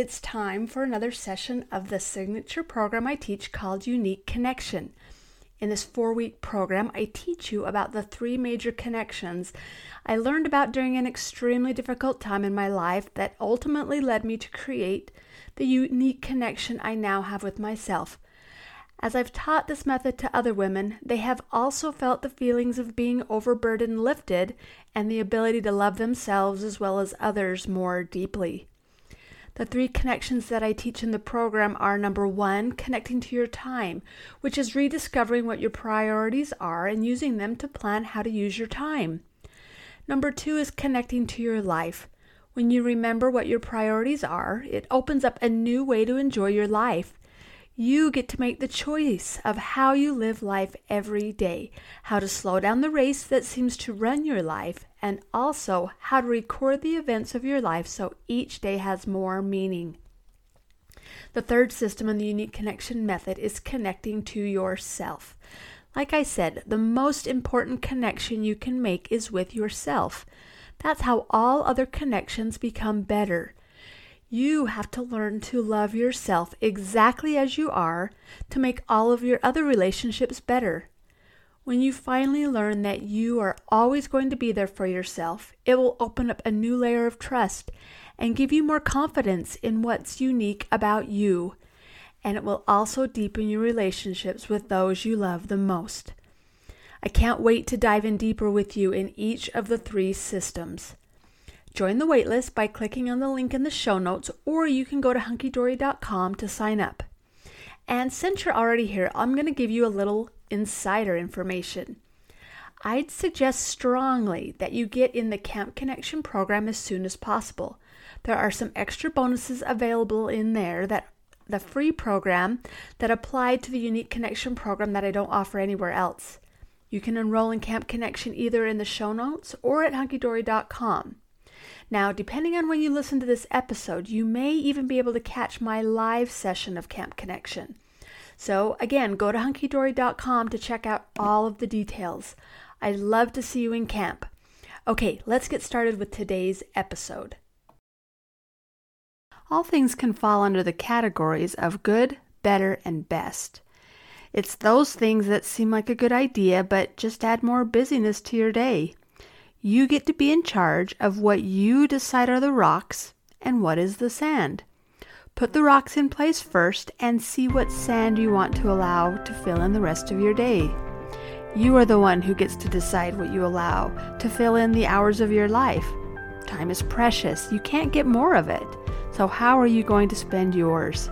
it's time for another session of the signature program I teach called Unique Connection. In this four week program, I teach you about the three major connections I learned about during an extremely difficult time in my life that ultimately led me to create the unique connection I now have with myself. As I've taught this method to other women, they have also felt the feelings of being overburdened lifted and the ability to love themselves as well as others more deeply. The three connections that I teach in the program are number one, connecting to your time, which is rediscovering what your priorities are and using them to plan how to use your time. Number two is connecting to your life. When you remember what your priorities are, it opens up a new way to enjoy your life. You get to make the choice of how you live life every day, how to slow down the race that seems to run your life, and also how to record the events of your life so each day has more meaning. The third system in the unique connection method is connecting to yourself. Like I said, the most important connection you can make is with yourself. That's how all other connections become better. You have to learn to love yourself exactly as you are to make all of your other relationships better. When you finally learn that you are always going to be there for yourself, it will open up a new layer of trust and give you more confidence in what's unique about you. And it will also deepen your relationships with those you love the most. I can't wait to dive in deeper with you in each of the three systems. Join the waitlist by clicking on the link in the show notes, or you can go to hunkydory.com to sign up. And since you're already here, I'm going to give you a little insider information. I'd suggest strongly that you get in the Camp Connection program as soon as possible. There are some extra bonuses available in there that the free program that apply to the Unique Connection program that I don't offer anywhere else. You can enroll in Camp Connection either in the show notes or at hunkydory.com. Now, depending on when you listen to this episode, you may even be able to catch my live session of Camp Connection. So, again, go to hunkydory.com to check out all of the details. I'd love to see you in camp. Okay, let's get started with today's episode. All things can fall under the categories of good, better, and best. It's those things that seem like a good idea, but just add more busyness to your day. You get to be in charge of what you decide are the rocks and what is the sand. Put the rocks in place first and see what sand you want to allow to fill in the rest of your day. You are the one who gets to decide what you allow to fill in the hours of your life. Time is precious, you can't get more of it. So, how are you going to spend yours?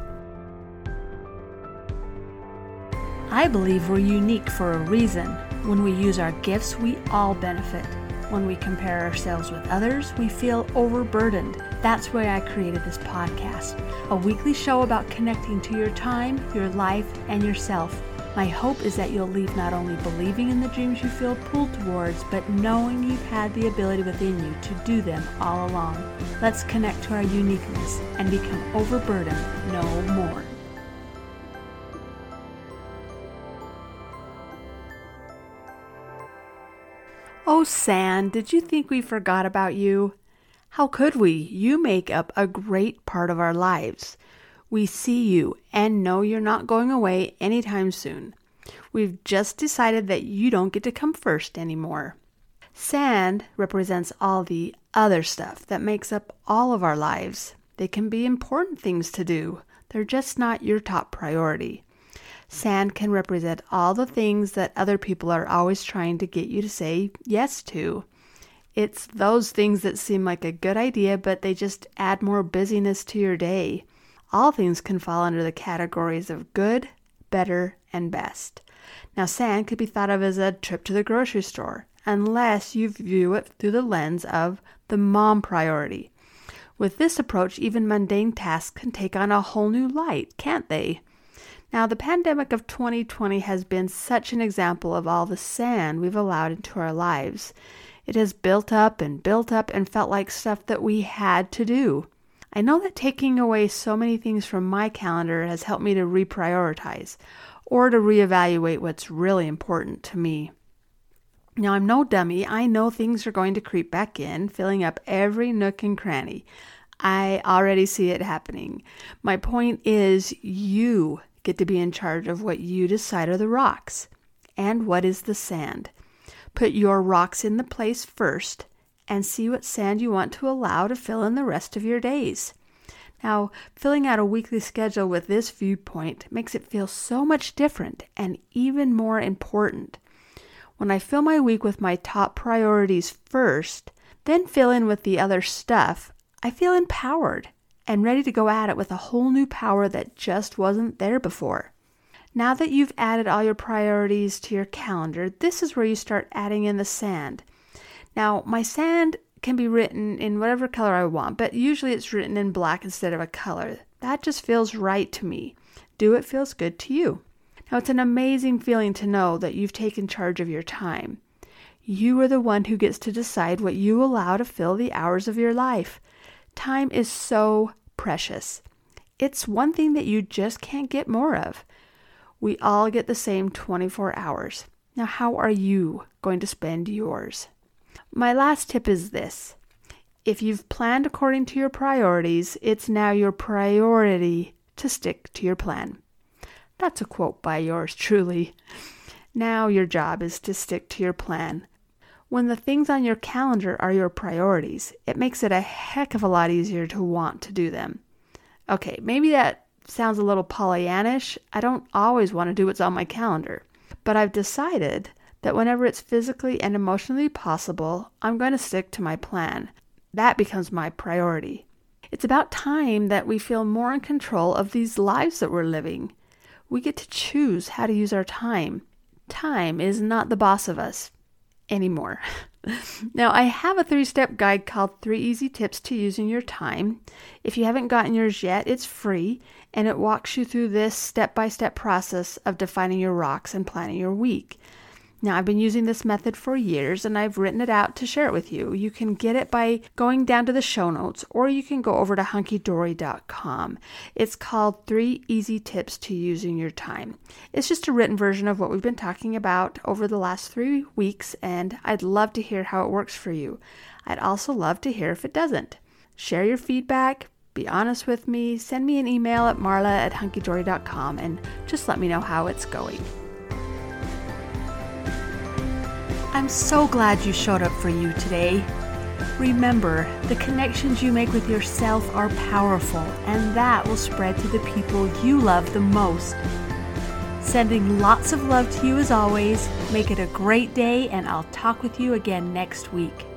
I believe we're unique for a reason. When we use our gifts, we all benefit. When we compare ourselves with others, we feel overburdened. That's why I created this podcast a weekly show about connecting to your time, your life, and yourself. My hope is that you'll leave not only believing in the dreams you feel pulled towards, but knowing you've had the ability within you to do them all along. Let's connect to our uniqueness and become overburdened no more. Oh, Sand, did you think we forgot about you? How could we? You make up a great part of our lives. We see you and know you're not going away anytime soon. We've just decided that you don't get to come first anymore. Sand represents all the other stuff that makes up all of our lives. They can be important things to do, they're just not your top priority. Sand can represent all the things that other people are always trying to get you to say yes to. It's those things that seem like a good idea, but they just add more busyness to your day. All things can fall under the categories of good, better, and best. Now, sand could be thought of as a trip to the grocery store, unless you view it through the lens of the mom priority. With this approach, even mundane tasks can take on a whole new light, can't they? Now, the pandemic of 2020 has been such an example of all the sand we've allowed into our lives. It has built up and built up and felt like stuff that we had to do. I know that taking away so many things from my calendar has helped me to reprioritize or to reevaluate what's really important to me. Now, I'm no dummy. I know things are going to creep back in, filling up every nook and cranny. I already see it happening. My point is, you get to be in charge of what you decide are the rocks and what is the sand. Put your rocks in the place first and see what sand you want to allow to fill in the rest of your days. Now, filling out a weekly schedule with this viewpoint makes it feel so much different and even more important. When I fill my week with my top priorities first, then fill in with the other stuff, I feel empowered and ready to go at it with a whole new power that just wasn't there before. Now that you've added all your priorities to your calendar, this is where you start adding in the sand. Now, my sand can be written in whatever color I want, but usually it's written in black instead of a color. That just feels right to me. Do it feels good to you. Now, it's an amazing feeling to know that you've taken charge of your time. You are the one who gets to decide what you allow to fill the hours of your life. Time is so precious. It's one thing that you just can't get more of. We all get the same 24 hours. Now, how are you going to spend yours? My last tip is this if you've planned according to your priorities, it's now your priority to stick to your plan. That's a quote by yours truly. Now your job is to stick to your plan. When the things on your calendar are your priorities, it makes it a heck of a lot easier to want to do them. Okay, maybe that sounds a little Pollyannish. I don't always want to do what's on my calendar, but I've decided that whenever it's physically and emotionally possible, I'm going to stick to my plan. That becomes my priority. It's about time that we feel more in control of these lives that we're living. We get to choose how to use our time. Time is not the boss of us anymore. now, I have a three step guide called Three Easy Tips to Using Your Time. If you haven't gotten yours yet, it's free and it walks you through this step by step process of defining your rocks and planning your week. Now, I've been using this method for years and I've written it out to share it with you. You can get it by going down to the show notes or you can go over to hunkydory.com. It's called Three Easy Tips to Using Your Time. It's just a written version of what we've been talking about over the last three weeks, and I'd love to hear how it works for you. I'd also love to hear if it doesn't. Share your feedback, be honest with me, send me an email at marla at hunkydory.com, and just let me know how it's going. I'm so glad you showed up for you today. Remember, the connections you make with yourself are powerful, and that will spread to the people you love the most. Sending lots of love to you as always. Make it a great day, and I'll talk with you again next week.